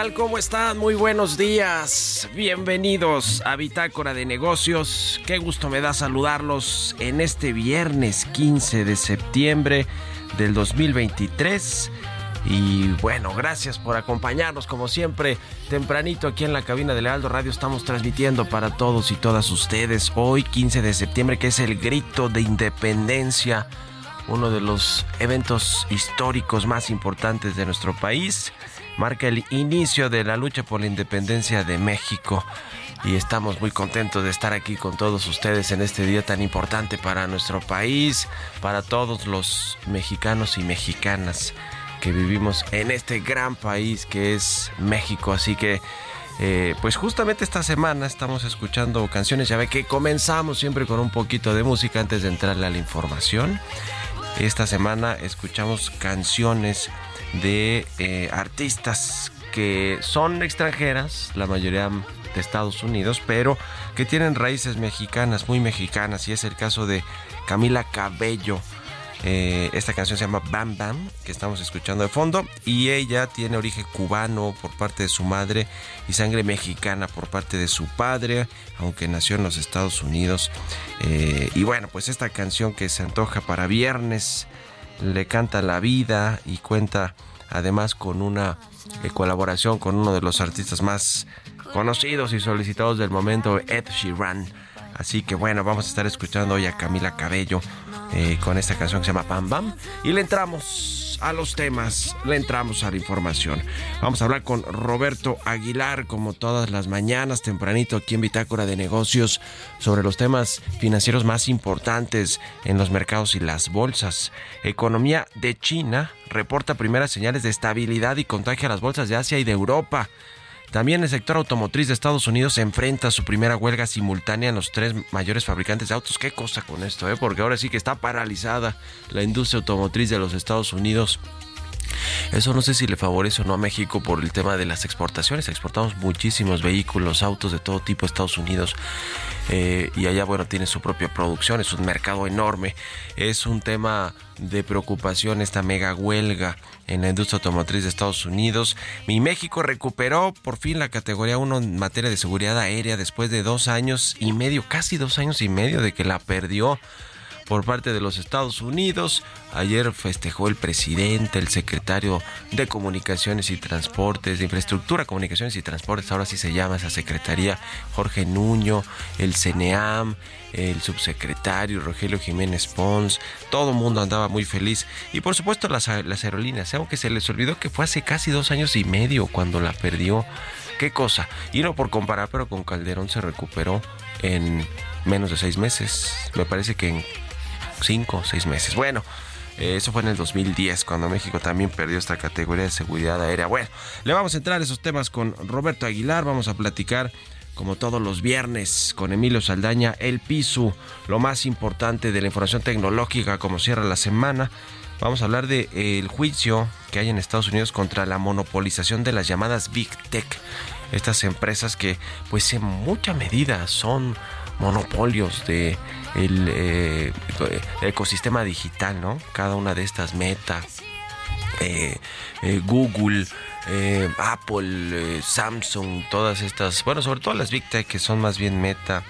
tal? ¿Cómo están? Muy buenos días. Bienvenidos a Bitácora de Negocios. Qué gusto me da saludarlos en este viernes 15 de septiembre del 2023. Y bueno, gracias por acompañarnos como siempre. Tempranito aquí en la cabina de Lealdo Radio estamos transmitiendo para todos y todas ustedes hoy 15 de septiembre que es el grito de independencia, uno de los eventos históricos más importantes de nuestro país marca el inicio de la lucha por la independencia de México y estamos muy contentos de estar aquí con todos ustedes en este día tan importante para nuestro país, para todos los mexicanos y mexicanas que vivimos en este gran país que es México. Así que, eh, pues justamente esta semana estamos escuchando canciones, ya ve que comenzamos siempre con un poquito de música antes de entrarle a la información. Esta semana escuchamos canciones de eh, artistas que son extranjeras, la mayoría de Estados Unidos, pero que tienen raíces mexicanas, muy mexicanas, y es el caso de Camila Cabello. Eh, esta canción se llama Bam Bam, que estamos escuchando de fondo, y ella tiene origen cubano por parte de su madre y sangre mexicana por parte de su padre, aunque nació en los Estados Unidos. Eh, y bueno, pues esta canción que se antoja para viernes le canta la vida y cuenta además con una eh, colaboración con uno de los artistas más conocidos y solicitados del momento, Ed Sheeran. Así que bueno, vamos a estar escuchando hoy a Camila Cabello eh, con esta canción que se llama Bam Bam. Y le entramos a los temas, le entramos a la información. Vamos a hablar con Roberto Aguilar, como todas las mañanas, tempranito aquí en Bitácora de Negocios, sobre los temas financieros más importantes en los mercados y las bolsas. Economía de China reporta primeras señales de estabilidad y contagia a las bolsas de Asia y de Europa. También el sector automotriz de Estados Unidos enfrenta su primera huelga simultánea en los tres mayores fabricantes de autos. Qué cosa con esto, ¿eh? porque ahora sí que está paralizada la industria automotriz de los Estados Unidos. Eso no sé si le favorece o no a México por el tema de las exportaciones. Exportamos muchísimos vehículos, autos de todo tipo a Estados Unidos. Eh, y allá, bueno, tiene su propia producción, es un mercado enorme. Es un tema de preocupación esta mega huelga en la industria automotriz de Estados Unidos. Y México recuperó por fin la categoría 1 en materia de seguridad aérea después de dos años y medio, casi dos años y medio de que la perdió por parte de los Estados Unidos. Ayer festejó el presidente, el secretario de Comunicaciones y Transportes, de Infraestructura, Comunicaciones y Transportes, ahora sí se llama esa secretaría, Jorge Nuño, el CNEAM, el subsecretario Rogelio Jiménez Pons, todo el mundo andaba muy feliz. Y por supuesto las, las aerolíneas, aunque se les olvidó que fue hace casi dos años y medio cuando la perdió. ¿Qué cosa? Y no por comparar, pero con Calderón se recuperó en menos de seis meses. Me parece que en cinco o seis meses. Bueno, eh, eso fue en el 2010, cuando México también perdió esta categoría de seguridad aérea. Bueno, le vamos a entrar a esos temas con Roberto Aguilar. Vamos a platicar, como todos los viernes, con Emilio Saldaña, el piso, lo más importante de la información tecnológica, como cierra la semana. Vamos a hablar del el juicio que hay en Estados Unidos contra la monopolización de las llamadas Big Tech. Estas empresas que, pues en mucha medida, son monopolios de eh, ecosistema digital, ¿no? Cada una de estas metas, eh, eh, Apple, Samsung, todas estas, bueno, sobre todo las Big que son más bien Meta,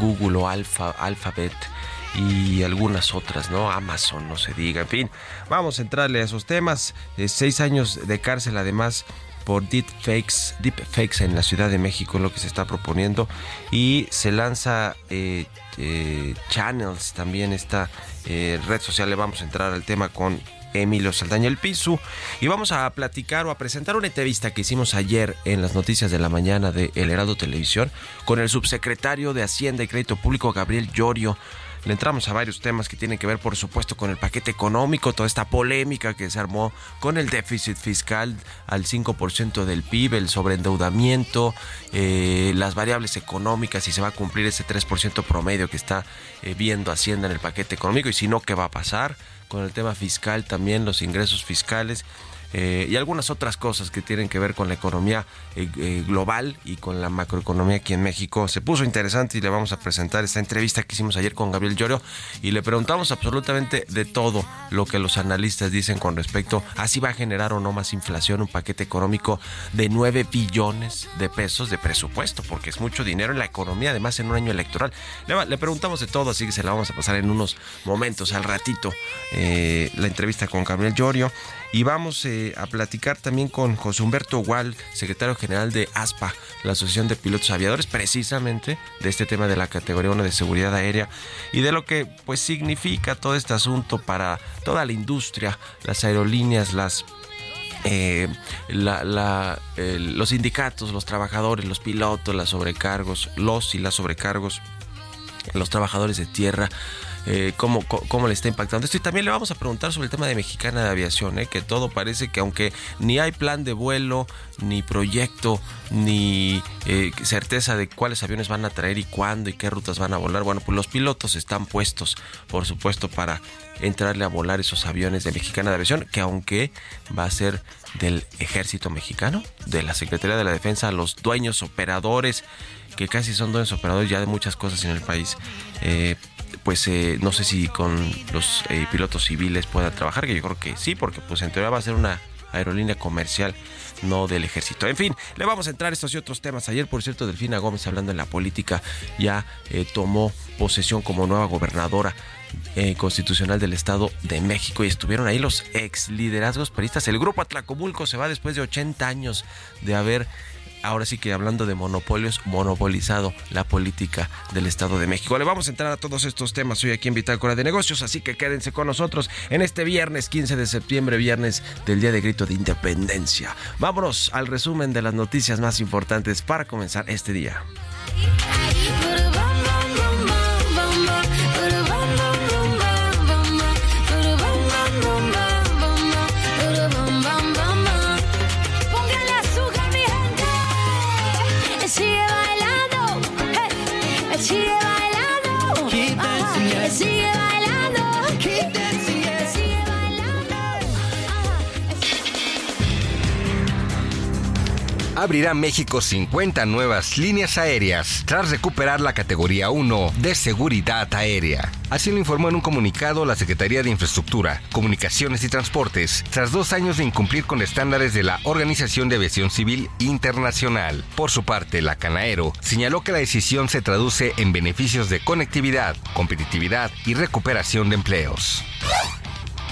Google o Alpha, Alphabet y algunas otras, ¿no? Amazon, no se diga, en fin, vamos a entrarle a esos temas. seis años de cárcel, además por deepfakes, deepfakes en la Ciudad de México, lo que se está proponiendo. Y se lanza eh, eh, Channels, también esta eh, red social. Le vamos a entrar al tema con Emilio Saldaña El Piso y vamos a platicar o a presentar una entrevista que hicimos ayer en las noticias de la mañana de El Heraldo Televisión con el subsecretario de Hacienda y Crédito Público Gabriel Llorio le entramos a varios temas que tienen que ver, por supuesto, con el paquete económico, toda esta polémica que se armó con el déficit fiscal al 5% del PIB, el sobreendeudamiento, eh, las variables económicas, si se va a cumplir ese 3% promedio que está eh, viendo Hacienda en el paquete económico y si no, ¿qué va a pasar? Con el tema fiscal también, los ingresos fiscales. Eh, y algunas otras cosas que tienen que ver con la economía eh, eh, global y con la macroeconomía aquí en México. Se puso interesante y le vamos a presentar esta entrevista que hicimos ayer con Gabriel Llorio y le preguntamos absolutamente de todo lo que los analistas dicen con respecto a si va a generar o no más inflación un paquete económico de 9 billones de pesos de presupuesto, porque es mucho dinero en la economía, además en un año electoral. Le, le preguntamos de todo, así que se la vamos a pasar en unos momentos, al ratito, la entrevista con Gabriel Llorio. Y vamos eh, a platicar también con José Humberto Gual, secretario general de ASPA, la Asociación de Pilotos Aviadores, precisamente de este tema de la categoría 1 de seguridad aérea y de lo que pues significa todo este asunto para toda la industria, las aerolíneas, las eh, los sindicatos, los trabajadores, los pilotos, las sobrecargos, los y las sobrecargos, los trabajadores de tierra, eh, cómo, cómo, le está impactando esto. Y también le vamos a preguntar sobre el tema de Mexicana de Aviación, eh, que todo parece que aunque ni hay plan de vuelo, ni proyecto, ni eh, certeza de cuáles aviones van a traer y cuándo y qué rutas van a volar, bueno, pues los pilotos están puestos, por supuesto, para entrarle a volar esos aviones de Mexicana de Aviación, que aunque va a ser del ejército mexicano, de la Secretaría de la Defensa, los dueños operadores, que casi son dueños operadores ya de muchas cosas en el país, eh, pues eh, no sé si con los eh, pilotos civiles pueda trabajar, que yo creo que sí, porque pues en teoría va a ser una aerolínea comercial, no del ejército. En fin, le vamos a entrar estos y otros temas. Ayer, por cierto, Delfina Gómez, hablando en la política, ya eh, tomó posesión como nueva gobernadora constitucional del Estado de México y estuvieron ahí los ex liderazgos peristas. El grupo Atlacomulco se va después de 80 años de haber ahora sí que hablando de monopolios, monopolizado la política del Estado de México. Le vamos a entrar a todos estos temas hoy aquí en Bitácora de Negocios, así que quédense con nosotros en este viernes 15 de septiembre, viernes del Día de Grito de Independencia. Vámonos al resumen de las noticias más importantes para comenzar este día. Abrirá México 50 nuevas líneas aéreas tras recuperar la categoría 1 de seguridad aérea. Así lo informó en un comunicado la Secretaría de Infraestructura, Comunicaciones y Transportes, tras dos años de incumplir con estándares de la Organización de Aviación Civil Internacional. Por su parte, la Canaero señaló que la decisión se traduce en beneficios de conectividad, competitividad y recuperación de empleos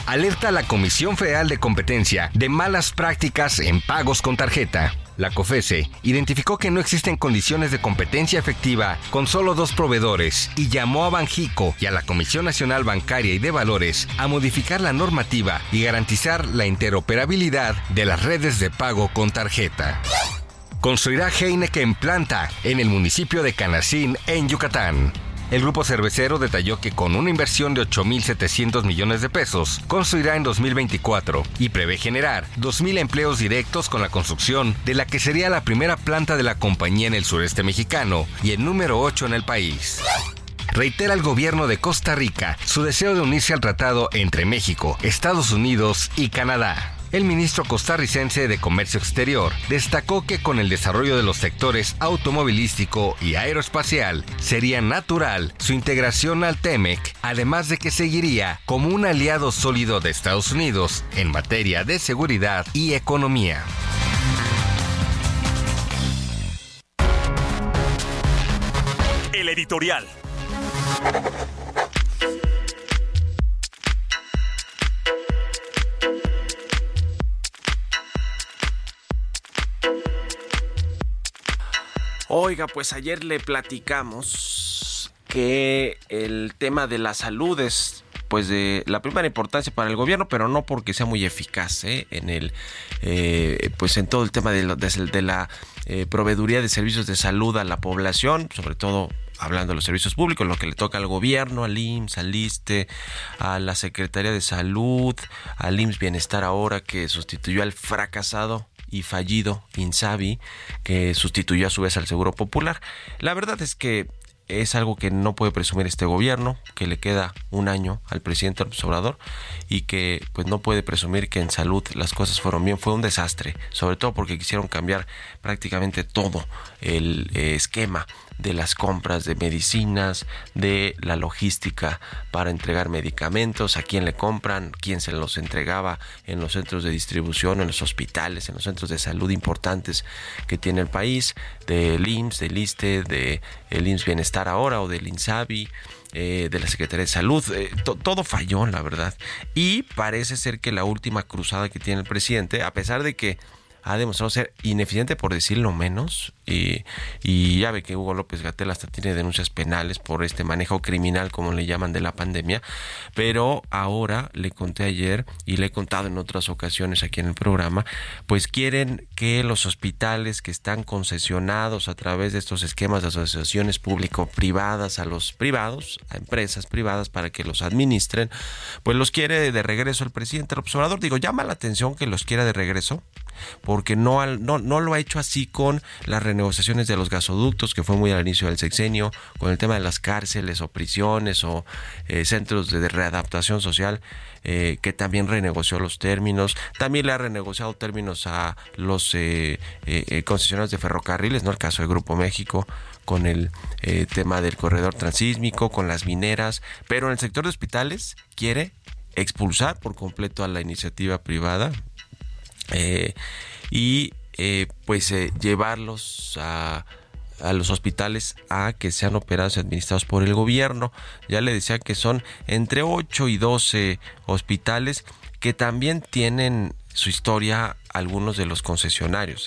alerta a la Comisión Federal de Competencia de malas prácticas en pagos con tarjeta. La COFESE identificó que no existen condiciones de competencia efectiva con solo dos proveedores y llamó a Banjico y a la Comisión Nacional Bancaria y de Valores a modificar la normativa y garantizar la interoperabilidad de las redes de pago con tarjeta. Construirá Heineken planta en el municipio de Canacín, en Yucatán. El grupo cervecero detalló que con una inversión de 8.700 millones de pesos, construirá en 2024 y prevé generar 2.000 empleos directos con la construcción de la que sería la primera planta de la compañía en el sureste mexicano y el número 8 en el país reitera el gobierno de Costa Rica su deseo de unirse al tratado entre México, Estados Unidos y Canadá. El ministro costarricense de Comercio Exterior destacó que con el desarrollo de los sectores automovilístico y aeroespacial sería natural su integración al TEMEC, además de que seguiría como un aliado sólido de Estados Unidos en materia de seguridad y economía. El editorial. Oiga, pues ayer le platicamos que el tema de la salud es pues de la primera importancia para el gobierno, pero no porque sea muy eficaz ¿eh? en el eh, pues en todo el tema de, la eh, proveeduría de servicios de salud a la población, sobre todo hablando de los servicios públicos, lo que le toca al gobierno, al IMSS, al ISTE, a la Secretaría de Salud, al IMSS Bienestar ahora que sustituyó al fracasado y fallido Insabi, que sustituyó a su vez al Seguro Popular. La verdad es que es algo que no puede presumir este gobierno, que le queda un año al presidente Obrador y que pues no puede presumir que en salud las cosas fueron bien. Fue un desastre, sobre todo porque quisieron cambiar prácticamente todo el eh, esquema de las compras de medicinas, de la logística para entregar medicamentos, a quién le compran, quién se los entregaba en los centros de distribución, en los hospitales, en los centros de salud importantes que tiene el país, del IMSS, del ISTE, del IMSS Bienestar ahora o del INSABI. Eh, de la Secretaría de Salud, eh, todo falló, la verdad. Y parece ser que la última cruzada que tiene el presidente, a pesar de que ha demostrado ser ineficiente por decirlo menos. Y, ya ve que Hugo López Gatel hasta tiene denuncias penales por este manejo criminal, como le llaman, de la pandemia. Pero ahora le conté ayer y le he contado en otras ocasiones aquí en el programa, pues quieren que los hospitales que están concesionados a través de estos esquemas de asociaciones público-privadas a los privados, a empresas privadas para que los administren, pues los quiere de regreso el presidente el observador. Digo, llama la atención que los quiera de regreso porque no, no, no lo ha hecho así con las renegociaciones de los gasoductos, que fue muy al inicio del sexenio, con el tema de las cárceles o prisiones o eh, centros de readaptación social. Eh, que también renegoció los términos, también le ha renegociado términos a los eh, concesionarios de ferrocarriles, ¿no? El caso de Grupo México, con el tema del corredor transísmico, con las mineras, pero en el sector de hospitales quiere expulsar por completo a la iniciativa privada, eh, y eh, pues eh, llevarlos a, a los hospitales a que sean operados y administrados por el gobierno. Ya le decía que son entre 8 y 12 hospitales que también tienen su historia algunos de los concesionarios.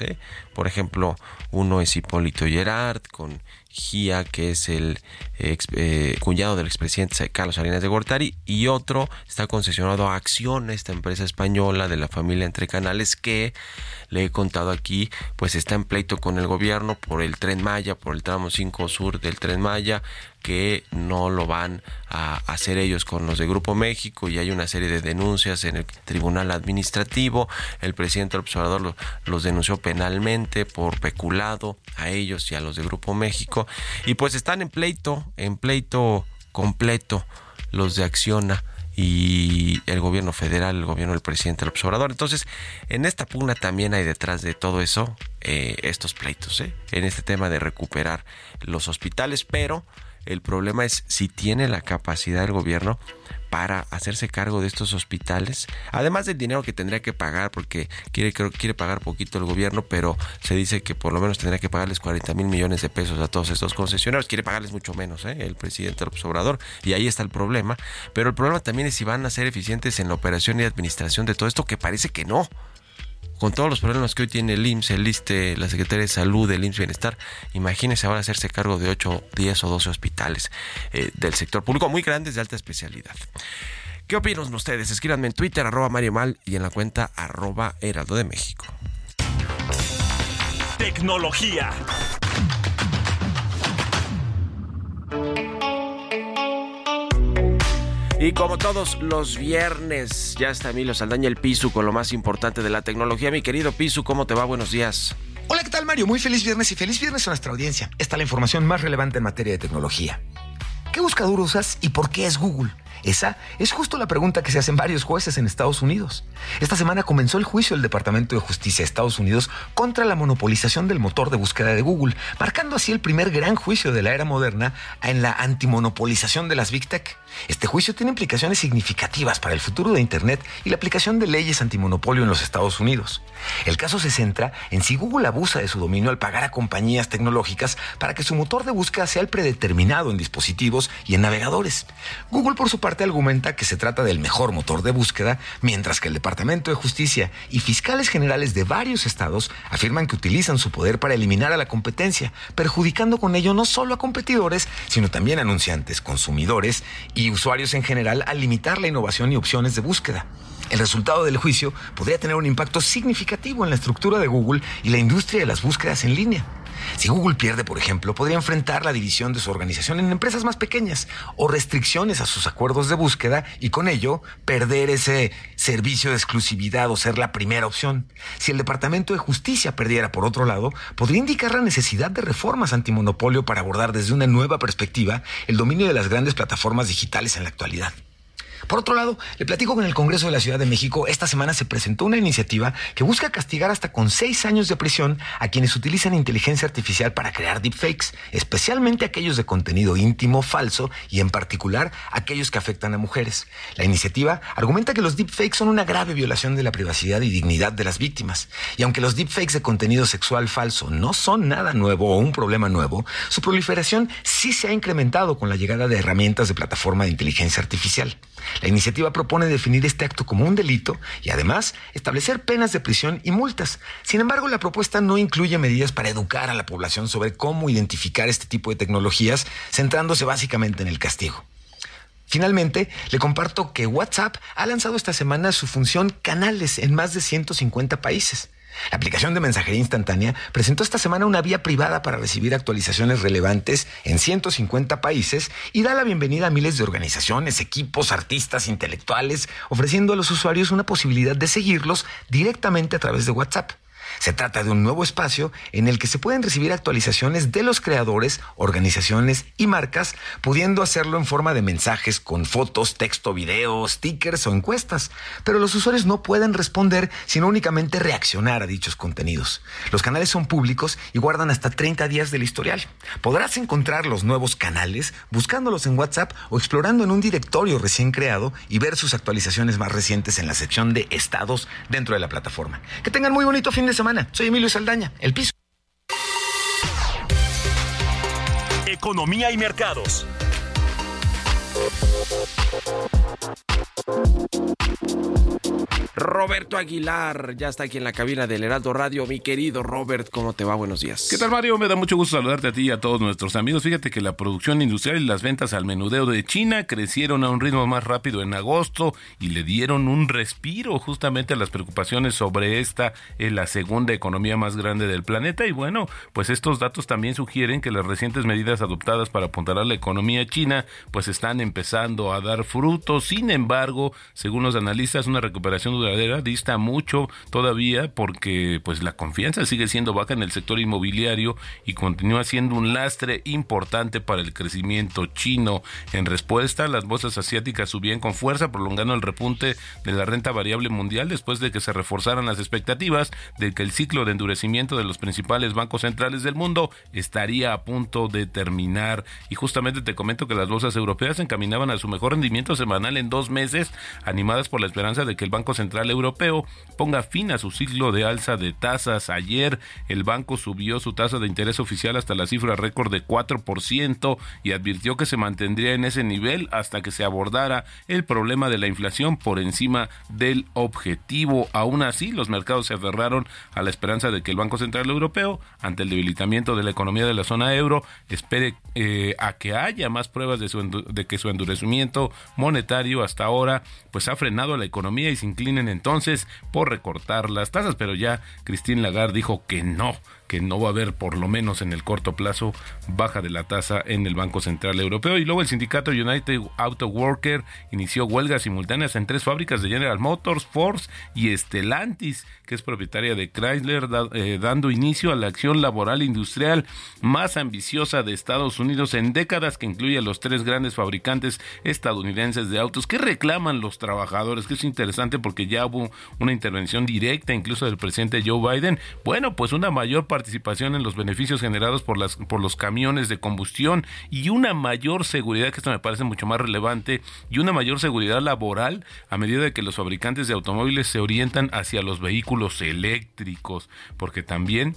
Por ejemplo, uno es Hipólito Gerard con GIA, que es el eh, cuñado del expresidente Carlos Salinas de Gortari, y otro está concesionado a Acción, esta empresa española de la familia Entre Canales, que le he contado aquí, pues está en pleito con el gobierno por el tren Maya, por el tramo 5 sur del tren Maya, que no lo van a hacer ellos con los de Grupo México y hay una serie de denuncias en el Tribunal Administrativo. El presidente Observador los denunció penalmente por peculado a ellos y a los de Grupo México y pues están en pleito, en pleito completo los de Acciona y el gobierno federal, el gobierno del presidente López Obrador. Entonces, en esta pugna también hay detrás de todo eso eh, estos pleitos, ¿eh? en este tema de recuperar los hospitales, pero el problema es si tiene la capacidad del gobierno para hacerse cargo de estos hospitales, además del dinero que tendría que pagar, porque quiere, creo, quiere pagar poquito el gobierno, pero se dice que por lo menos tendría que pagarles 40 mil millones de pesos a todos estos concesionarios, quiere pagarles mucho menos, ¿eh? el presidente López Obrador, y ahí está el problema, pero el problema también es si van a ser eficientes en la operación y administración de todo esto, que parece que no con todos los problemas que hoy tiene el IMSS, el ISTE, la Secretaría de Salud, el IMSS Bienestar, imagínense van a hacerse cargo de 8, 10 o 12 hospitales eh, del sector público muy grandes de alta especialidad. ¿Qué opinan ustedes? Escríbanme en Twitter, arroba Mario Mal y en la cuenta arroba Heraldo de México. Tecnología. Y como todos los viernes, ya está Emilio Saldaña el Pisu con lo más importante de la tecnología. Mi querido Pisu, ¿cómo te va? Buenos días. Hola, ¿qué tal Mario? Muy feliz viernes y feliz viernes a nuestra audiencia. Esta es la información más relevante en materia de tecnología. ¿Qué buscador usas y por qué es Google? Esa es justo la pregunta que se hacen varios jueces en Estados Unidos. Esta semana comenzó el juicio del Departamento de Justicia de Estados Unidos contra la monopolización del motor de búsqueda de Google, marcando así el primer gran juicio de la era moderna en la antimonopolización de las Big Tech. Este juicio tiene implicaciones significativas para el futuro de Internet y la aplicación de leyes antimonopolio en los Estados Unidos. El caso se centra en si Google abusa de su dominio al pagar a compañías tecnológicas para que su motor de búsqueda sea el predeterminado en dispositivos y en navegadores. Google, por su parte, argumenta que se trata del mejor motor de búsqueda, mientras que el Departamento de Justicia y fiscales generales de varios estados afirman que utilizan su poder para eliminar a la competencia, perjudicando con ello no solo a competidores, sino también a anunciantes, consumidores y usuarios en general al limitar la innovación y opciones de búsqueda. El resultado del juicio podría tener un impacto significativo en la estructura de Google y la industria de las búsquedas en línea. Si Google pierde, por ejemplo, podría enfrentar la división de su organización en empresas más pequeñas o restricciones a sus acuerdos de búsqueda y con ello perder ese servicio de exclusividad o ser la primera opción. Si el Departamento de Justicia perdiera, por otro lado, podría indicar la necesidad de reformas antimonopolio para abordar desde una nueva perspectiva el dominio de las grandes plataformas digitales en la actualidad. Por otro lado, le platico que en el Congreso de la Ciudad de México esta semana se presentó una iniciativa que busca castigar hasta con seis años de prisión a quienes utilizan inteligencia artificial para crear deepfakes, especialmente aquellos de contenido íntimo, falso y en particular aquellos que afectan a mujeres. La iniciativa argumenta que los deepfakes son una grave violación de la privacidad y dignidad de las víctimas. Y aunque los deepfakes de contenido sexual falso no son nada nuevo o un problema nuevo, su proliferación sí se ha incrementado con la llegada de herramientas de plataforma de inteligencia artificial. La iniciativa propone definir este acto como un delito y además establecer penas de prisión y multas. Sin embargo, la propuesta no incluye medidas para educar a la población sobre cómo identificar este tipo de tecnologías, centrándose básicamente en el castigo. Finalmente, le comparto que WhatsApp ha lanzado esta semana su función Canales en más de 150 países. La aplicación de mensajería instantánea presentó esta semana una vía privada para recibir actualizaciones relevantes en 150 países y da la bienvenida a miles de organizaciones, equipos, artistas, intelectuales, ofreciendo a los usuarios una posibilidad de seguirlos directamente a través de WhatsApp. Se trata de un nuevo espacio en el que se pueden recibir actualizaciones de los creadores, organizaciones y marcas, pudiendo hacerlo en forma de mensajes con fotos, texto, video, stickers o encuestas. Pero los usuarios no pueden responder, sino únicamente reaccionar a dichos contenidos. Los canales son públicos y guardan hasta 30 días del historial. Podrás encontrar los nuevos canales buscándolos en WhatsApp o explorando en un directorio recién creado y ver sus actualizaciones más recientes en la sección de estados dentro de la plataforma. Que tengan muy bonito fin de semana. Soy Emilio Saldaña, El Piso. Economía y mercados. Roberto Aguilar ya está aquí en la cabina del Heraldo Radio. Mi querido Robert, ¿cómo te va? Buenos días. ¿Qué tal, Mario? Me da mucho gusto saludarte a ti y a todos nuestros amigos. Fíjate que la producción industrial y las ventas al menudeo de China crecieron a un ritmo más rápido en agosto y le dieron un respiro justamente a las preocupaciones sobre esta, en la segunda economía más grande del planeta. Y bueno, pues estos datos también sugieren que las recientes medidas adoptadas para apuntalar la economía china, pues están empezando a dar frutos. Sin embargo, según los analistas, una recuperación dista mucho todavía porque pues la confianza sigue siendo baja en el sector inmobiliario y continúa siendo un lastre importante para el crecimiento chino. En respuesta, las bolsas asiáticas subían con fuerza prolongando el repunte de la renta variable mundial después de que se reforzaran las expectativas de que el ciclo de endurecimiento de los principales bancos centrales del mundo estaría a punto de terminar. Y justamente te comento que las bolsas europeas encaminaban a su mejor rendimiento semanal en dos meses, animadas por la esperanza de que el Banco Central Europeo ponga fin a su ciclo de alza de tasas. Ayer el banco subió su tasa de interés oficial hasta la cifra récord de 4% y advirtió que se mantendría en ese nivel hasta que se abordara el problema de la inflación por encima del objetivo. Aún así, los mercados se aferraron a la esperanza de que el Banco Central Europeo, ante el debilitamiento de la economía de la zona euro, espere eh, a que haya más pruebas de, su de que su endurecimiento monetario hasta ahora pues ha frenado la economía y se entonces por recortar las tasas, pero ya Christine Lagarde dijo que no, que no va a haber por lo menos en el corto plazo baja de la tasa en el Banco Central Europeo. Y luego el sindicato United Auto Worker inició huelgas simultáneas en tres fábricas de General Motors, Ford y Stellantis, que es propietaria de Chrysler, eh, dando inicio a la acción laboral industrial más ambiciosa de Estados Unidos en décadas, que incluye a los tres grandes fabricantes estadounidenses de autos. que reclaman los trabajadores? Que es interesante porque ya hubo una intervención directa incluso del presidente Joe Biden. Bueno, pues una mayor participación en los beneficios generados por, las, por los camiones de combustión y una mayor seguridad, que esto me parece mucho más relevante, y una mayor seguridad laboral a medida de que los fabricantes de automóviles se orientan hacia los vehículos eléctricos, porque también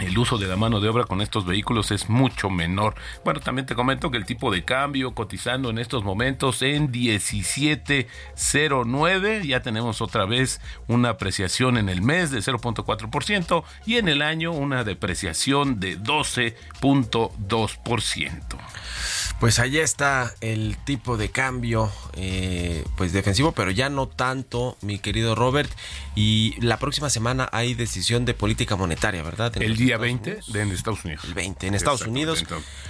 el uso de la mano de obra con estos vehículos es mucho menor. Bueno, también te comento que el tipo de cambio cotizando en estos momentos en 17.09, ya tenemos otra vez una apreciación en el mes de 0.4% y en el año una depreciación de 12.2%. Pues ahí está el tipo de cambio, eh, pues defensivo, pero ya no tanto, mi querido Robert. Y la próxima semana hay decisión de política monetaria, ¿verdad? el día 20 de en Estados Unidos. El 20 en Estados Unidos.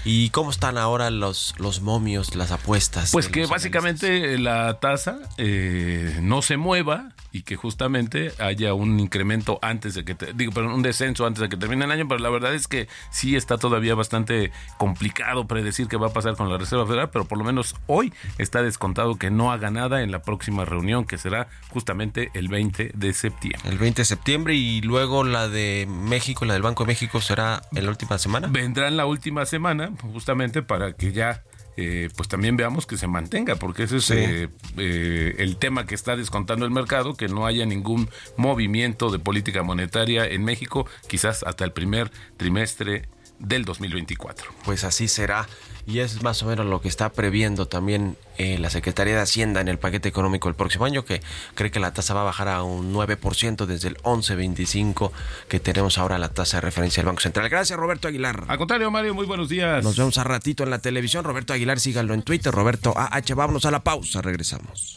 ¿Y cómo están ahora los, los momios, las apuestas? Pues que básicamente la tasa eh, no se mueva y que justamente haya un incremento antes de que, digo, pero un descenso antes de que termine el año, pero la verdad es que sí está todavía bastante complicado predecir qué va a pasar con la Reserva Federal, pero por lo menos hoy está descontado que no haga nada en la próxima reunión, que será justamente el 20 de septiembre. El 20 de septiembre y luego la de México, la del Banco de México, será en la última semana. Vendrá en la última semana, justamente para que ya eh, pues también veamos que se mantenga, porque ese es eh, eh, el tema que está descontando el mercado, que no haya ningún movimiento de política monetaria en México, quizás hasta el primer trimestre del 2024. Pues así será. Y es más o menos lo que está previendo también eh, la Secretaría de Hacienda en el paquete económico el próximo año, que cree que la tasa va a bajar a un 9% desde el 11.25 que tenemos ahora la tasa de referencia del Banco Central. Gracias, Roberto Aguilar. Al contrario, Mario, muy buenos días. Nos vemos a ratito en la televisión. Roberto Aguilar, síganlo en Twitter. Roberto AH, vámonos a la pausa. Regresamos.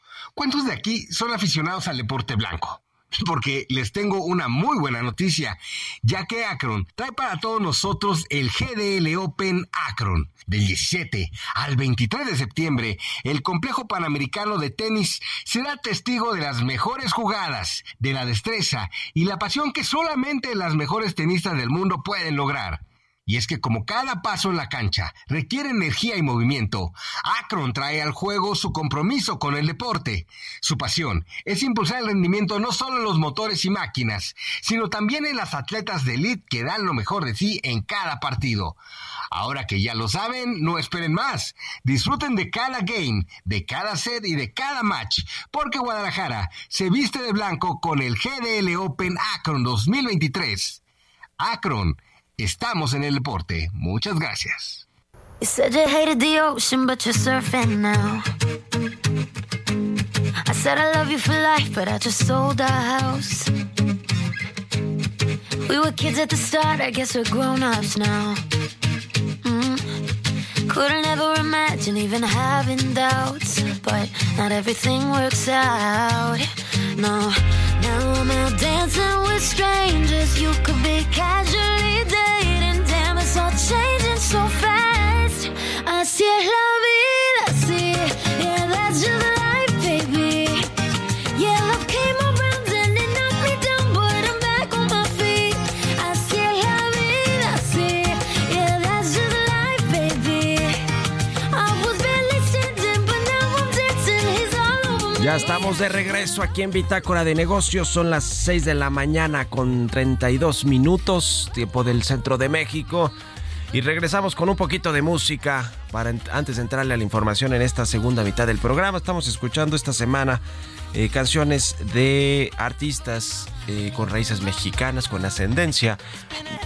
¿Cuántos de aquí son aficionados al deporte blanco? Porque les tengo una muy buena noticia, ya que Akron trae para todos nosotros el GDL Open Akron. Del 17 al 23 de septiembre, el complejo panamericano de tenis será testigo de las mejores jugadas, de la destreza y la pasión que solamente las mejores tenistas del mundo pueden lograr. Y es que como cada paso en la cancha requiere energía y movimiento, Akron trae al juego su compromiso con el deporte. Su pasión es impulsar el rendimiento no solo en los motores y máquinas, sino también en las atletas de elite que dan lo mejor de sí en cada partido. Ahora que ya lo saben, no esperen más. Disfruten de cada game, de cada set y de cada match, porque Guadalajara se viste de blanco con el GDL Open Akron 2023. Akron Estamos en el deporte. Muchas gracias. You said you hated the ocean, but you're surfing now. I Said I love you for life, but I just sold our house. We were kids at the start, I guess we're grown ups now. Mm. Couldn't ever imagine even having doubts, but not everything works out. No, now I'm out dancing with strangers. You could be casually dating, damn, it's all changing so fast. Así es la vida, sí, yeah, that's just Estamos de regreso aquí en Bitácora de Negocios. Son las 6 de la mañana con 32 minutos, tiempo del centro de México. Y regresamos con un poquito de música para antes de entrarle a la información en esta segunda mitad del programa. Estamos escuchando esta semana eh, canciones de artistas eh, con raíces mexicanas, con ascendencia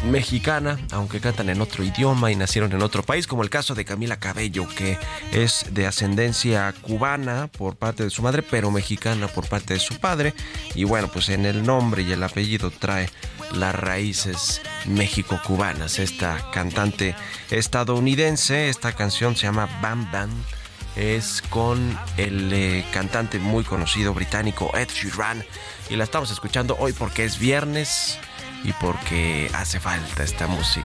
mexicana, aunque cantan en otro idioma y nacieron en otro país, como el caso de Camila Cabello, que es de ascendencia cubana por parte de su madre, pero mexicana por parte de su padre. Y bueno, pues en el nombre y el apellido trae las raíces México-cubanas. Esta cantante estadounidense, esta canción se llama Bam Bam es con el eh, cantante muy conocido británico Ed Sheeran y la estamos escuchando hoy porque es viernes y porque hace falta esta música.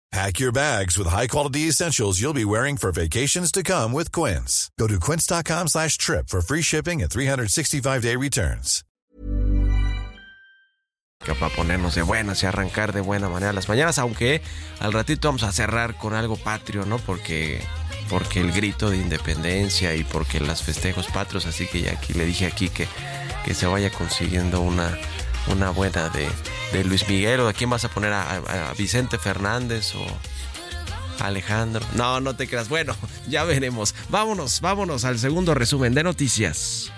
Pack your bags with high-quality essentials you'll be wearing for vacations to come with Quince. Go to quince.com slash trip for free shipping and 365-day returns. Para ponernos de buenas y arrancar de buena manera las mañanas, aunque al ratito vamos a cerrar con algo patrio, ¿no? Porque porque el grito de independencia y porque las festejos patrios, así que ya aquí le dije aquí que, que se vaya consiguiendo una, una buena de, de Luis Miguel o de quién vas a poner a, a- a Vicente Fernández o Alejandro. No, no te creas. Bueno, ya veremos. Vámonos, vámonos al segundo resumen de noticias.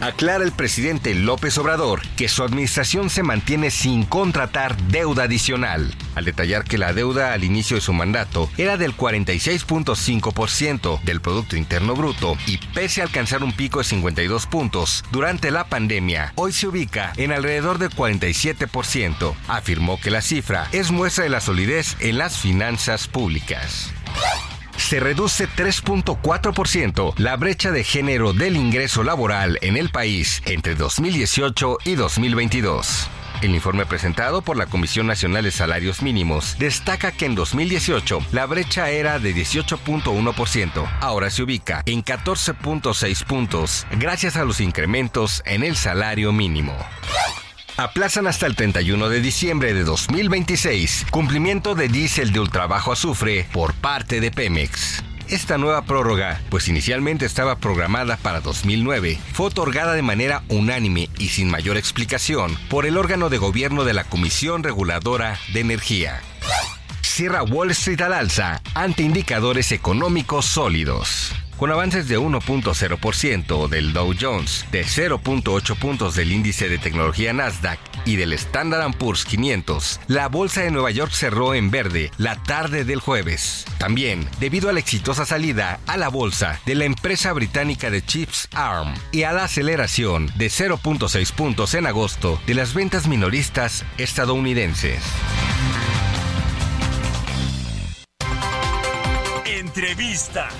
Aclara el presidente López Obrador que su administración se mantiene sin contratar deuda adicional, al detallar que la deuda al inicio de su mandato era del 46.5% del Producto Interno Bruto y pese a alcanzar un pico de 52 puntos durante la pandemia, hoy se ubica en alrededor del 47%. Afirmó que la cifra es muestra de la solidez en las finanzas públicas se reduce 3.4% la brecha de género del ingreso laboral en el país entre 2018 y 2022. El informe presentado por la Comisión Nacional de Salarios Mínimos destaca que en 2018 la brecha era de 18.1%. Ahora se ubica en 14.6 puntos gracias a los incrementos en el salario mínimo. Aplazan hasta el 31 de diciembre de 2026 cumplimiento de diésel de ultrabajo azufre por parte de Pemex. Esta nueva prórroga, pues inicialmente estaba programada para 2009, fue otorgada de manera unánime y sin mayor explicación por el órgano de gobierno de la Comisión Reguladora de Energía. Cierra Wall Street al alza ante indicadores económicos sólidos. Con avances de 1.0% del Dow Jones, de 0.8 puntos del índice de tecnología Nasdaq y del Standard Poor's 500, la bolsa de Nueva York cerró en verde la tarde del jueves. También, debido a la exitosa salida a la bolsa de la empresa británica de chips ARM y a la aceleración de 0.6 puntos en agosto de las ventas minoristas estadounidenses. Entrevista.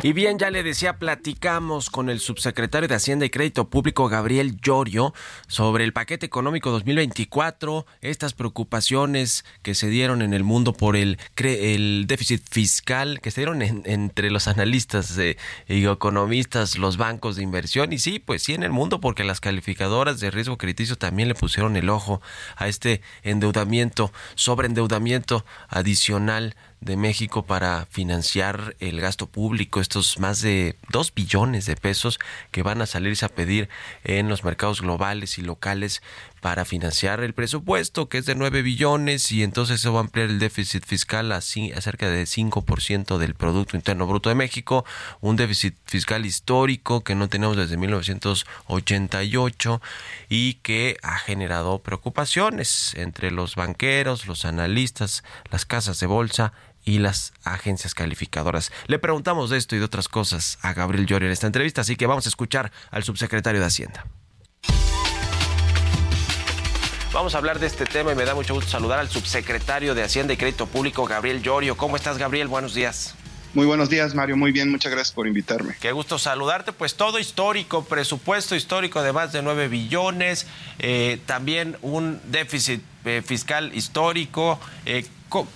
Y bien, ya le decía, platicamos con el subsecretario de Hacienda y Crédito Público, Gabriel Llorio, sobre el paquete económico 2024, estas preocupaciones que se dieron en el mundo por el, el déficit fiscal, que se dieron en- entre los analistas eh, y economistas, los bancos de inversión, y sí, pues sí en el mundo, porque las calificadoras de riesgo crediticio también le pusieron el ojo a este endeudamiento, sobreendeudamiento adicional de México para financiar el gasto público, estos más de 2 billones de pesos que van a salirse a pedir en los mercados globales y locales para financiar el presupuesto, que es de 9 billones, y entonces se va a ampliar el déficit fiscal a, a cerca de 5% del Producto Interno Bruto de México, un déficit fiscal histórico que no tenemos desde 1988 y que ha generado preocupaciones entre los banqueros, los analistas, las casas de bolsa y las agencias calificadoras. Le preguntamos de esto y de otras cosas a Gabriel Llori en esta entrevista, así que vamos a escuchar al subsecretario de Hacienda. Vamos a hablar de este tema y me da mucho gusto saludar al subsecretario de Hacienda y Crédito Público, Gabriel Llorio. ¿Cómo estás, Gabriel? Buenos días. Muy buenos días, Mario. Muy bien, muchas gracias por invitarme. Qué gusto saludarte. Pues todo histórico, presupuesto histórico de más de 9 billones, eh, también un déficit eh, fiscal histórico. Eh,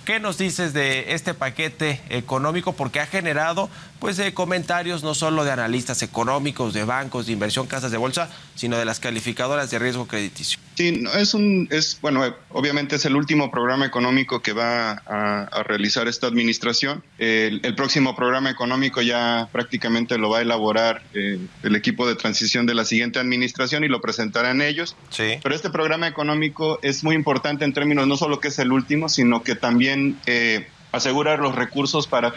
¿Qué nos dices de este paquete económico? Porque ha generado pues de comentarios no solo de analistas económicos, de bancos, de inversión, casas de bolsa, sino de las calificadoras de riesgo crediticio. Sí, es un, es bueno, obviamente es el último programa económico que va a, realizar esta administración. El, próximo programa económico ya prácticamente lo va a elaborar eh, el equipo de transición de la siguiente administración y lo presentarán ellos. Sí. Pero este programa económico es muy importante en términos no solo que es el último, sino que también eh, asegurar los recursos para,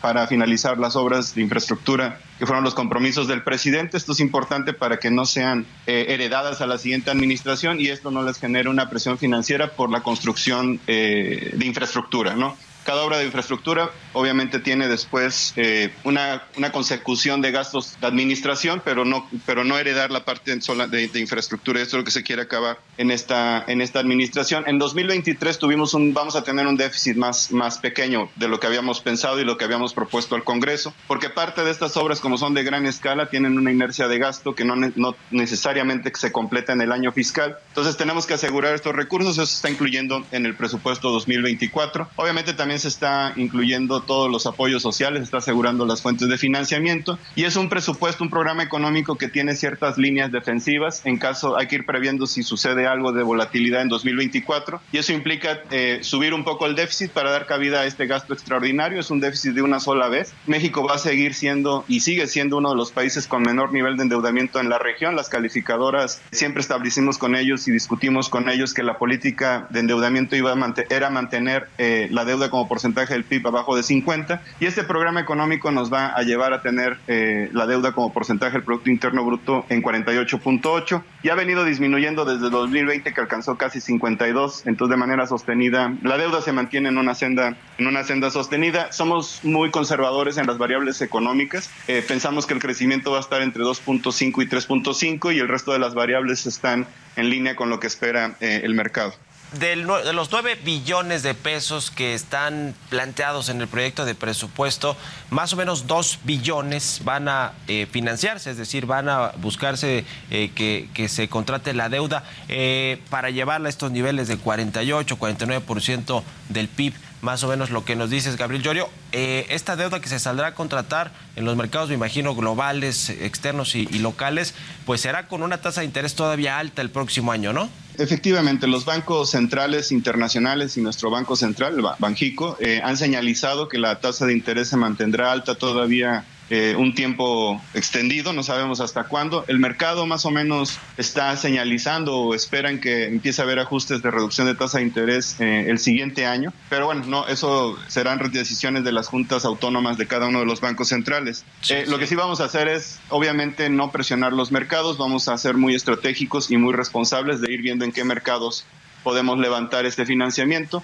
para finalizar las obras de infraestructura que fueron los compromisos del presidente. Esto es importante para que no sean eh, heredadas a la siguiente administración y esto no les genere una presión financiera por la construcción eh, de infraestructura, ¿no? Cada obra de infraestructura obviamente tiene después eh, una, una, consecución de gastos de administración, pero no, pero no heredar la parte sola de, infraestructura. Esto es lo que se quiere acabar en esta, en esta administración. En 2023 tuvimos un, vamos a tener un déficit más, más pequeño de lo que habíamos pensado y lo que habíamos propuesto al Congreso, porque parte de estas obras, como son de gran escala, tienen una inercia de gasto que no, no necesariamente se completa en el año fiscal. Entonces tenemos que asegurar estos recursos, eso está incluyendo en el presupuesto 2024. Obviamente también se está incluyendo todos los apoyos sociales, está asegurando las fuentes de financiamiento y es un presupuesto, un programa económico que tiene ciertas líneas defensivas en caso hay que ir previendo si sucede algo de volatilidad en 2024 y eso implica eh, subir un poco el déficit para dar cabida a este gasto extraordinario, es un déficit de una sola vez. México va a seguir siendo y sigue siendo uno de los países con menor nivel de endeudamiento en la región. Las calificadoras siempre establecimos con ellos y discutimos con ellos que la política de endeudamiento iba a era mantener eh, la deuda como porcentaje del PIB abajo de 50 y este programa económico nos va a llevar a tener eh, la deuda como porcentaje del Producto Interno Bruto en 48.8 y ha venido disminuyendo desde 2020 que alcanzó casi 52, entonces de manera sostenida la deuda se mantiene en una senda en una senda sostenida. Somos muy conservadores en las variables económicas. Eh, pensamos que el crecimiento va a estar entre 2.5 y 3.5 y el resto de las variables están en línea con lo que espera eh, el mercado de los 9 billones de pesos que están planteados en el proyecto de presupuesto, más o menos 2 billones van a eh, financiarse, es decir, van a buscarse eh, que, se contrate la deuda eh, para llevarla a estos niveles de 48, 49% del PIB más o menos lo que nos dices, Gabriel Llorio. esta deuda que se saldrá a contratar en los mercados, me imagino, globales, externos y, locales, pues será con una tasa de interés todavía alta el próximo año, ¿no? Efectivamente, los bancos centrales internacionales y nuestro Banco Central, Banjico, eh, han señalizado que la tasa de interés se mantendrá alta todavía eh, un tiempo extendido, no sabemos hasta cuándo. El mercado más o menos está señalizando o esperan que empiece a haber ajustes de reducción de tasa de interés eh, el siguiente año, pero bueno, no, eso serán decisiones de las juntas autónomas de cada uno de los bancos centrales. Eh, lo que sí vamos a hacer es, obviamente, no presionar los mercados, vamos a ser muy estratégicos y muy responsables de ir viendo en qué mercados podemos levantar este financiamiento.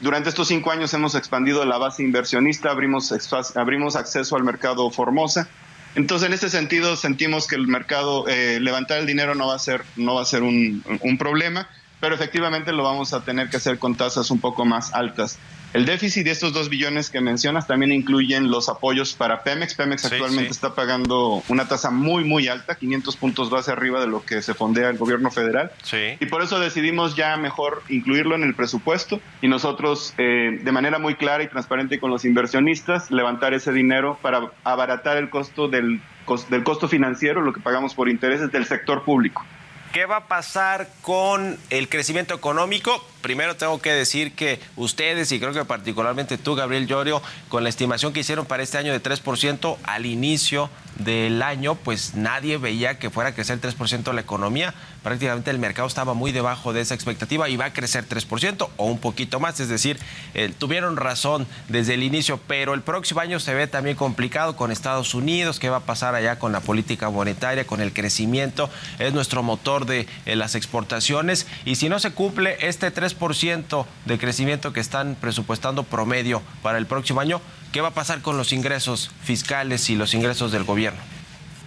Durante estos cinco años hemos expandido la base inversionista, abrimos, abrimos acceso al mercado Formosa. Entonces, en este sentido, sentimos que el mercado, eh, levantar el dinero no va a ser, no va a ser un, un problema, pero efectivamente lo vamos a tener que hacer con tasas un poco más altas. El déficit de estos dos billones que mencionas también incluyen los apoyos para Pemex. Pemex actualmente está pagando una tasa muy, muy alta, 500 puntos base arriba de lo que se fondea el gobierno federal. Sí. Y por eso decidimos ya mejor incluirlo en el presupuesto y nosotros, eh, de manera muy clara y transparente con los inversionistas, levantar ese dinero para abaratar el costo del, del costo financiero, lo que pagamos por intereses del sector público. ¿Qué va a pasar con el crecimiento económico? primero tengo que decir que ustedes, y creo que particularmente tú, Gabriel Llorio, con la estimación que hicieron para este año de 3%, al inicio del año, pues nadie veía que fuera a crecer 3% la economía. Prácticamente el mercado estaba muy debajo de esa expectativa y va a crecer 3% o un poquito más. Es decir, eh, tuvieron razón desde el inicio, pero el próximo año se ve también complicado con Estados Unidos. ¿Qué va a pasar allá con la política monetaria, con el crecimiento? Es nuestro motor de eh, las exportaciones. Y si no se cumple este 3% de crecimiento que están presupuestando promedio para el próximo año, ¿Qué va a pasar con los ingresos fiscales y los ingresos del gobierno? gobierno.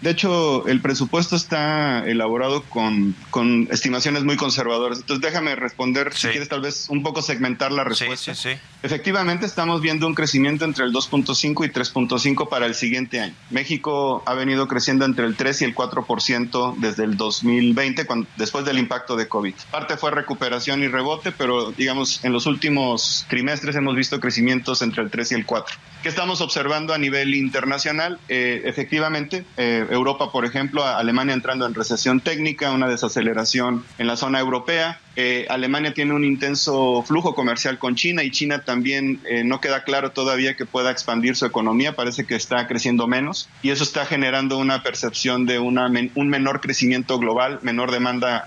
De hecho, el presupuesto está elaborado con, con estimaciones muy conservadoras. Entonces, déjame responder, si quieres, tal vez un poco segmentar la respuesta. Sí, sí, Efectivamente, estamos viendo un crecimiento entre el 2.5 y 3.5 para el siguiente año. México ha venido creciendo entre el 3 y el 4% desde el 2020, cuando, después del impacto de COVID. Parte fue recuperación y rebote, pero digamos, en los últimos trimestres hemos visto crecimientos entre el 3 y el 4. ¿Qué estamos observando a nivel internacional? Eh, efectivamente, eh, Europa, por ejemplo, Alemania entrando en recesión técnica, una desaceleración en la zona europea. Eh, Alemania tiene un intenso flujo comercial con China y China también no queda claro todavía que pueda expandir su economía, parece que está creciendo menos y eso está generando una percepción de un menor crecimiento global, menor demanda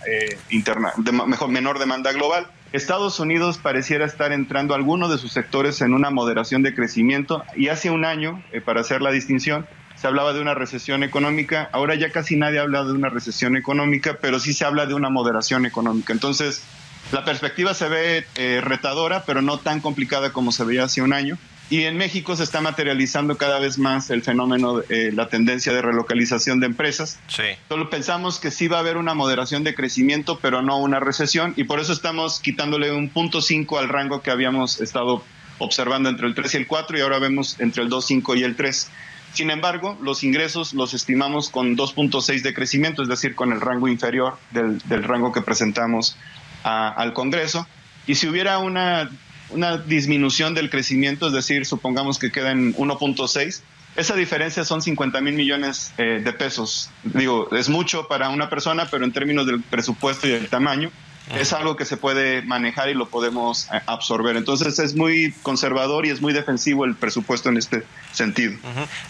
interna, mejor, menor demanda global. Estados Unidos pareciera estar entrando algunos de sus sectores en una moderación de crecimiento y hace un año, eh, para hacer la distinción, se hablaba de una recesión económica, ahora ya casi nadie habla de una recesión económica, pero sí se habla de una moderación económica. Entonces, la perspectiva se ve eh, retadora, pero no tan complicada como se veía hace un año. Y en México se está materializando cada vez más el fenómeno, eh, la tendencia de relocalización de empresas. Sí. Solo pensamos que sí va a haber una moderación de crecimiento, pero no una recesión, y por eso estamos quitándole un punto 5 al rango que habíamos estado observando entre el 3 y el 4, y ahora vemos entre el 2, 5 y el 3. Sin embargo, los ingresos los estimamos con 2.6 de crecimiento, es decir, con el rango inferior del, rango que presentamos al Congreso. Y si hubiera una una disminución del crecimiento, es decir, supongamos que queda en 1.6, esa diferencia son 50 mil millones eh, de pesos. Digo, es mucho para una persona, pero en términos del presupuesto y del tamaño, es algo que se puede manejar y lo podemos eh, absorber. Entonces es muy conservador y es muy defensivo el presupuesto en este sentido.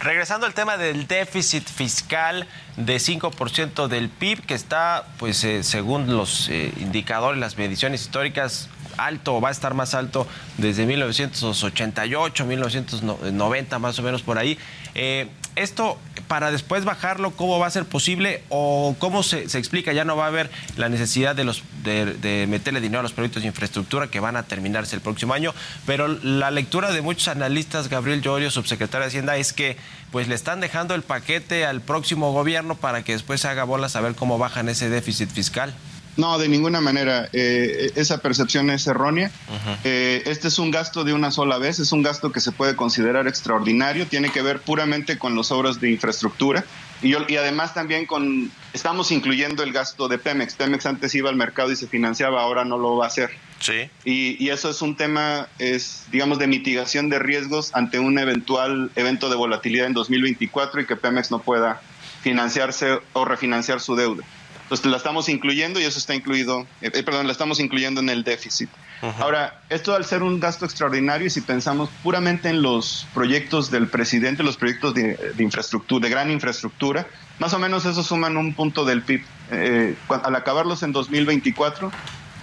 Regresando al tema del déficit fiscal de 5% del PIB, que está, pues eh, según los indicadores, las mediciones históricas, alto, va a estar más alto desde 1988, 1990 más o menos por ahí. Eh, esto para después bajarlo, ¿cómo va a ser posible o cómo se, explica? Ya no va a haber la necesidad de, los, de, meterle dinero a los proyectos de infraestructura que van a terminarse el próximo año, pero la lectura de muchos analistas, Gabriel Llorio, subsecretario de Hacienda, es que pues le están dejando el paquete al próximo gobierno para que después haga bolas a ver cómo bajan ese déficit fiscal. No, de ninguna manera. Eh, esa percepción es errónea. Eh, este es un gasto de una sola vez, es un gasto que se puede considerar extraordinario, tiene que ver puramente con las obras de infraestructura y, y además también con, estamos incluyendo el gasto de Pemex. Pemex antes iba al mercado y se financiaba, ahora no lo va a hacer. Sí. Y, y eso es un tema, es, digamos, de mitigación de riesgos ante un eventual evento de volatilidad en 2024 y que Pemex no pueda financiarse o refinanciar su deuda. Entonces la estamos incluyendo y eso está incluido, eh, eh, perdón, la estamos incluyendo en el déficit. Ahora, esto al ser un gasto extraordinario, y si pensamos puramente en los proyectos del presidente, los proyectos de, infraestructura, de gran infraestructura, más o menos eso suman un punto del PIB. Eh, al acabarlos en 2024,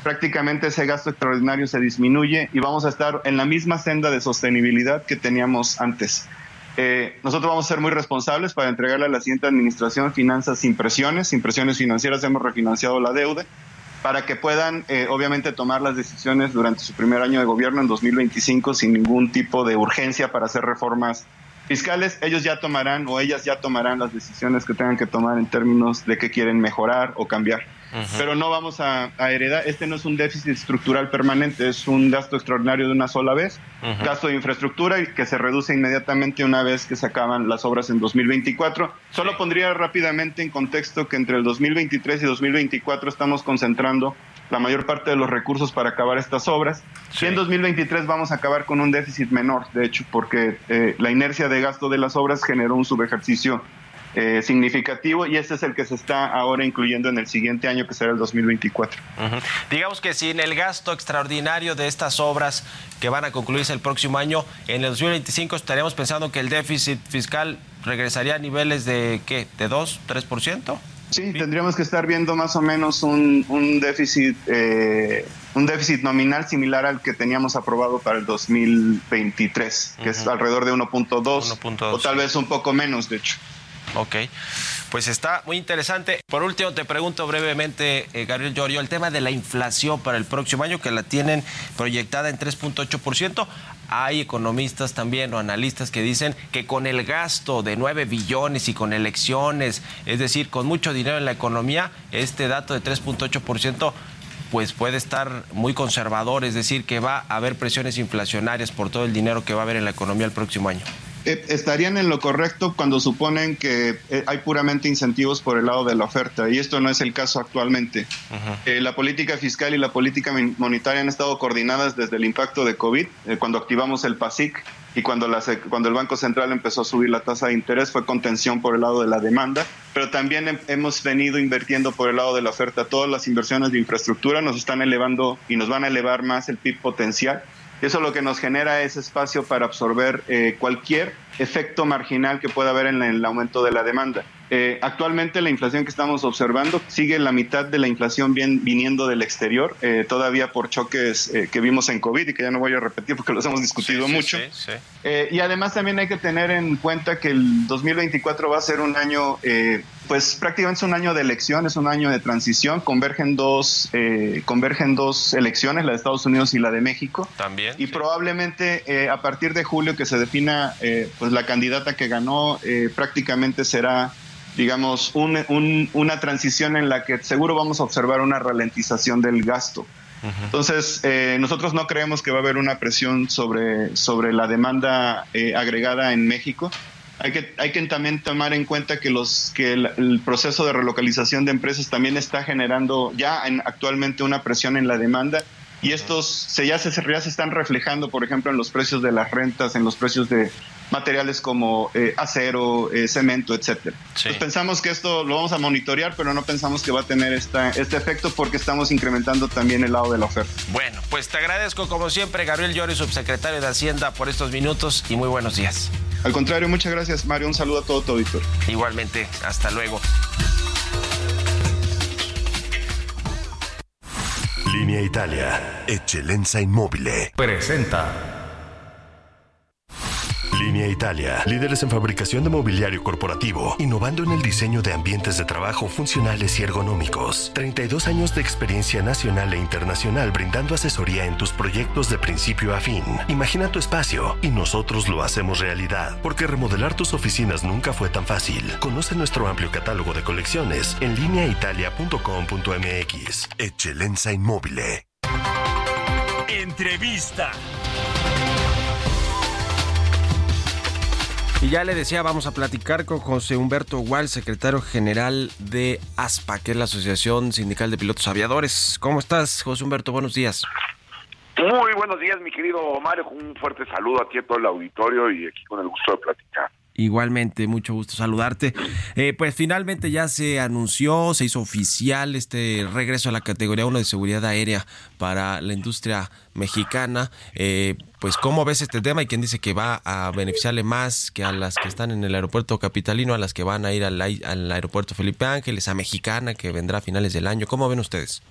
prácticamente ese gasto extraordinario se disminuye y vamos a estar en la misma senda de sostenibilidad que teníamos antes. Eh, nosotros vamos a ser muy responsables para entregarle a la siguiente administración finanzas sin presiones, sin presiones financieras, hemos refinanciado la deuda, para que puedan eh, obviamente tomar las decisiones durante su primer año de gobierno en 2025 sin ningún tipo de urgencia para hacer reformas fiscales. Ellos ya tomarán o ellas ya tomarán las decisiones que tengan que tomar en términos de qué quieren mejorar o cambiar pero no vamos a, heredar, este no es un déficit estructural permanente, es un gasto extraordinario de una sola vez, gasto de infraestructura que se reduce inmediatamente una vez que se acaban las obras en 2024. Solo pondría rápidamente en contexto que entre el 2023 y 2024 estamos concentrando la mayor parte de los recursos para acabar estas obras. Y en 2023 vamos a acabar con un déficit menor, de hecho, porque eh, la inercia de gasto de las obras generó un subejercicio eh, significativo y este es el que se está ahora incluyendo en el siguiente año que será el 2024. Digamos que sin el gasto extraordinario de estas obras que van a concluirse el próximo año, en el 2025 estaríamos pensando que el déficit fiscal regresaría a niveles de ¿qué? ¿De 2, 3%? Sí, tendríamos que estar viendo más o menos un, un déficit eh, un déficit nominal similar al que teníamos aprobado para el 2023, que es alrededor de 1.2 o tal vez un poco menos, de hecho. Ok, pues está muy interesante. Por último, te pregunto brevemente, eh, Gabriel Llorio, el tema de la inflación para el próximo año, que la tienen proyectada en 3.8%. Hay economistas también o analistas que dicen que con el gasto de 9 billones y con elecciones, es decir, con mucho dinero en la economía, este dato de 3.8% pues puede estar muy conservador, es decir, que va a haber presiones inflacionarias por todo el dinero que va a haber en la economía el próximo año. Eh, estarían en lo correcto cuando suponen que eh, hay puramente incentivos por el lado de la oferta, y esto no es el caso actualmente. Eh, la política fiscal y la política monetaria han estado coordinadas desde el impacto de COVID, cuando activamos el PASIC y cuando, la, cuando el Banco Central empezó a subir la tasa de interés fue contención por el lado de la demanda, pero también hemos venido invirtiendo por el lado de la oferta. Todas las inversiones de infraestructura nos están elevando y nos van a elevar más el PIB potencial eso lo que nos genera es espacio para absorber eh, cualquier efecto marginal que pueda haber en el aumento de la demanda. Eh, actualmente la inflación que estamos observando sigue la mitad de la inflación bien, viniendo del exterior, eh, todavía por choques eh, que vimos en COVID y que ya no voy a repetir porque los hemos discutido mucho. y además también hay que tener en cuenta que el 2024 va a ser un año, pues prácticamente es un año de elección, es un año de transición, convergen dos, convergen dos elecciones, la de Estados Unidos y la de México. También. Y probablemente a partir de julio que se defina pues la candidata que ganó, prácticamente será digamos, una transición en la que seguro vamos a observar una ralentización del gasto. Entonces, eh, nosotros no creemos que va a haber una presión sobre, sobre la demanda eh, agregada en México. Hay que, hay que también tomar en cuenta que, los, que el, proceso de relocalización de empresas también está generando ya actualmente una presión en la demanda y estos se, ya, se, ya se están reflejando, por ejemplo, en los precios de las rentas, en los precios de materiales como eh, acero, eh, cemento, etcétera. pensamos que esto lo vamos a monitorear, pero no pensamos que va a tener esta, este efecto porque estamos incrementando también el lado de la oferta. Bueno, pues te agradezco como siempre, Gabriel Llori, subsecretario de Hacienda, por estos minutos y muy buenos días. Al contrario, muchas gracias, Mario. Un saludo a todo tu auditorio. Igualmente, hasta luego. Línea Italia, Eccellenza Inmobile. Presenta. Línea Italia, líderes en fabricación de mobiliario corporativo, innovando en el diseño de ambientes de trabajo funcionales y ergonómicos. 32 años de experiencia nacional e internacional brindando asesoría en tus proyectos de principio a fin. Imagina tu espacio y nosotros lo hacemos realidad, porque remodelar tus oficinas nunca fue tan fácil. Conoce nuestro amplio catálogo de colecciones en lineaitalia.com.mx. Excelenza Inmóvil. Entrevista. Y ya le decía, vamos a platicar con José Humberto Gual, secretario general de ASPA, que es la Asociación Sindical de Pilotos Aviadores. ¿Cómo estás, José Humberto? Buenos días. Muy buenos días, mi querido Mario. Un fuerte saludo a ti, a todo el auditorio y aquí con el gusto de platicar. Igualmente, mucho gusto saludarte. Eh, pues finalmente ya se anunció, se hizo oficial este regreso a la categoría 1 de seguridad aérea para la industria mexicana. Eh, pues, ¿cómo ves este tema? Y quién dice que va a beneficiarle más que a las que están en el aeropuerto capitalino, a las que van a ir al, al aeropuerto Felipe Ángeles, a Mexicana, que vendrá a finales del año. ¿Cómo ven ustedes?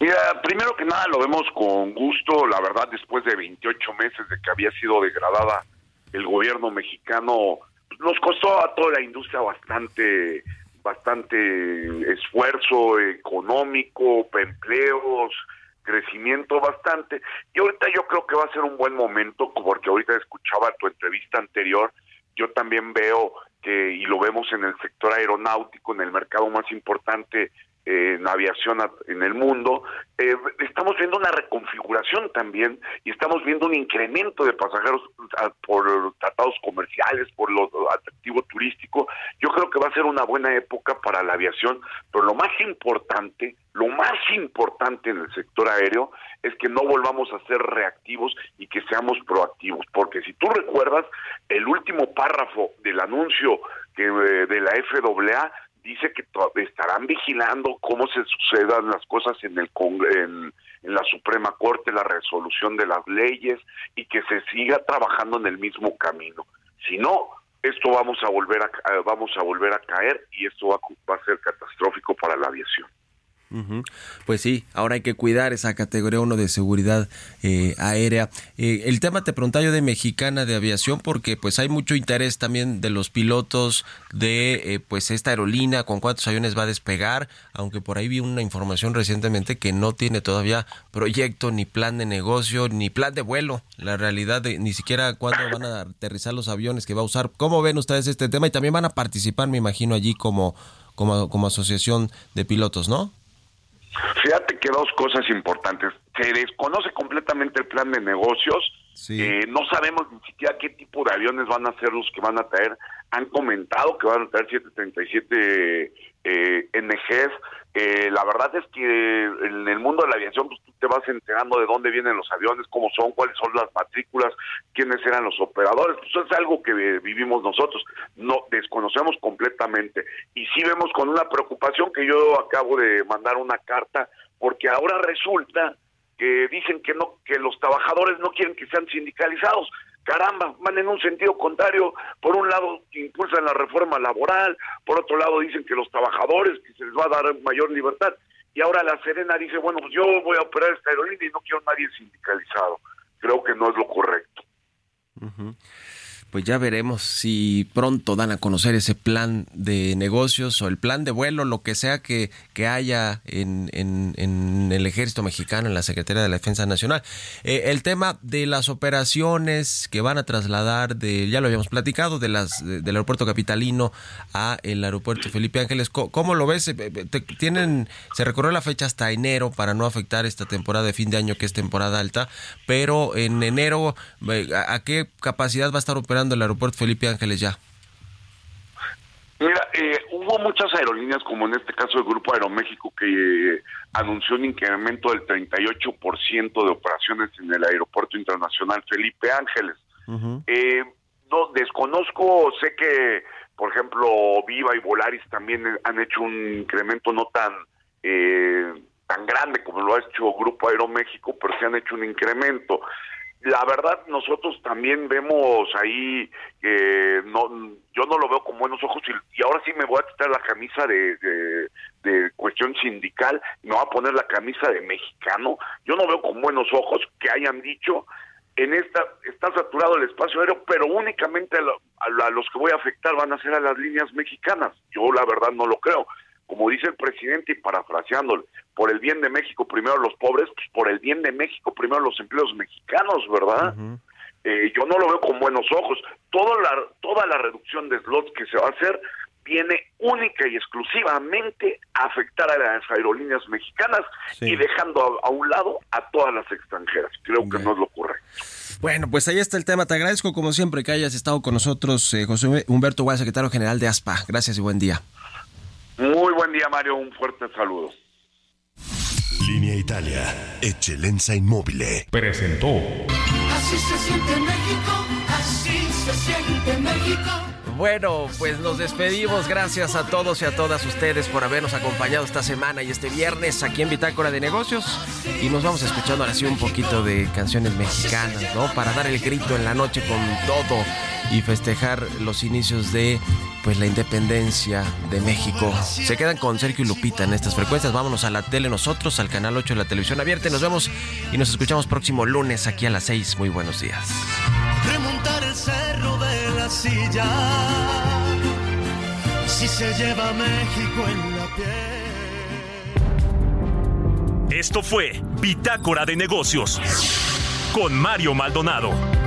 Mira, primero que nada lo vemos con gusto, la verdad, después de 28 meses de que había sido degradada el gobierno mexicano nos costó a toda la industria bastante bastante esfuerzo económico, empleos, crecimiento bastante. Y ahorita yo creo que va a ser un buen momento, porque ahorita escuchaba tu entrevista anterior, yo también veo que, y lo vemos en el sector aeronáutico, en el mercado más importante en aviación en el mundo, eh, estamos viendo una reconfiguración también y estamos viendo un incremento de pasajeros por tratados comerciales, por lo atractivo turístico. Yo creo que va a ser una buena época para la aviación, pero lo más importante, lo más importante en el sector aéreo es que no volvamos a ser reactivos y que seamos proactivos, porque si tú recuerdas el último párrafo del anuncio que eh, de la FAA dice que estarán vigilando cómo se sucedan las cosas en el en, en la Suprema Corte, la resolución de las leyes y que se siga trabajando en el mismo camino. Si no, esto vamos a volver a vamos a volver a caer y esto va, va a ser catastrófico para la aviación. Pues sí, ahora hay que cuidar esa categoría 1 de seguridad eh, aérea. Eh, el tema te preguntaba yo de Mexicana de Aviación porque pues hay mucho interés también de los pilotos de eh, pues esta aerolínea, con cuántos aviones va a despegar, aunque por ahí vi una información recientemente que no tiene todavía proyecto, ni plan de negocio, ni plan de vuelo. La realidad de ni siquiera cuándo van a aterrizar los aviones que va a usar. ¿Cómo ven ustedes este tema? Y también van a participar, me imagino, allí como, como, como asociación de pilotos, ¿no? Fíjate que dos cosas importantes. Se desconoce completamente el plan de negocios. Eh, no sabemos ni siquiera qué tipo de aviones van a ser los que van a traer. Han comentado que van a traer 737 eh, NGs. Eh, la verdad es que en el mundo de la aviación pues, tú te vas enterando de dónde vienen los aviones, cómo son, cuáles son las matrículas, quiénes eran los operadores. Pues, eso es algo que vivimos nosotros. No desconocemos completamente. Y sí vemos con una preocupación que yo acabo de mandar una carta porque ahora resulta que dicen que no que los trabajadores no quieren que sean sindicalizados caramba, van en un sentido contrario. Por un lado impulsan la reforma laboral, por otro lado dicen que los trabajadores, que se les va a dar mayor libertad. Y ahora la Serena dice, bueno, pues yo voy a operar esta aerolínea y no quiero nadie sindicalizado. Creo que no es lo correcto pues ya veremos si pronto dan a conocer ese plan de negocios o el plan de vuelo, lo que sea que, que haya en, en, el ejército mexicano, en la Secretaría de la Defensa Nacional. Eh, el tema de las operaciones que van a trasladar, de ya lo habíamos platicado, de las del aeropuerto capitalino a el aeropuerto Felipe Ángeles, ¿cómo, lo ves? Eh, eh, tienen, se recorrió la fecha hasta enero para no afectar esta temporada de fin de año que es temporada alta, pero en enero, ¿a, a qué capacidad va a estar operando? El aeropuerto Felipe Ángeles ya? Mira, eh, hubo muchas aerolíneas, como en este caso el Grupo Aeroméxico, que eh, anunció un incremento del 38% de operaciones en el Aeropuerto Internacional Felipe Ángeles. eh, no desconozco, sé que, por ejemplo, Viva y Volaris también han hecho un incremento no tan eh, tan grande como lo ha hecho Grupo Aeroméxico, pero se han hecho un incremento la verdad nosotros también vemos ahí que no yo no lo veo con buenos ojos y, ahora sí me voy a quitar la camisa de, de, cuestión sindical me voy a poner la camisa de mexicano. Yo no veo con buenos ojos que hayan dicho en esta está saturado el espacio aéreo pero únicamente a los que voy a afectar van a ser a las líneas mexicanas. Yo la verdad no lo creo. Como dice el presidente y parafraseándole, por el bien de México primero los pobres, pues por el bien de México primero los empleos mexicanos, ¿verdad? eh, yo no lo veo con buenos ojos. Toda la, toda la reducción de slots que se va a hacer viene única y exclusivamente a afectar a las aerolíneas mexicanas y dejando a, un lado a todas las extranjeras. Creo que no es lo correcto. Bueno, pues ahí está el tema. Te agradezco como siempre que hayas estado con nosotros, eh, José Humberto Guay, secretario general de ASPA. Gracias y buen día. Muy buen día, Mario. Un fuerte saludo. Línea Italia, Eccellenza Inmóvil. Presentó. Así se siente México, así se siente México. Bueno, pues nos despedimos. Gracias a todos y a todas ustedes por habernos acompañado esta semana y este viernes aquí en Bitácora de Negocios. Y nos vamos escuchando ahora sí un poquito de canciones mexicanas, ¿no? Para dar el grito en la noche con todo y festejar los inicios de pues la independencia de México. Se quedan con Sergio y Lupita en estas frecuencias. Vámonos a la tele nosotros, al canal 8 de la televisión abierta. Nos vemos y nos escuchamos próximo lunes aquí a las 6. Muy buenos días. Remontar el cerro de la silla. Si se lleva México en la piel. Esto fue Bitácora de Negocios con Mario Maldonado.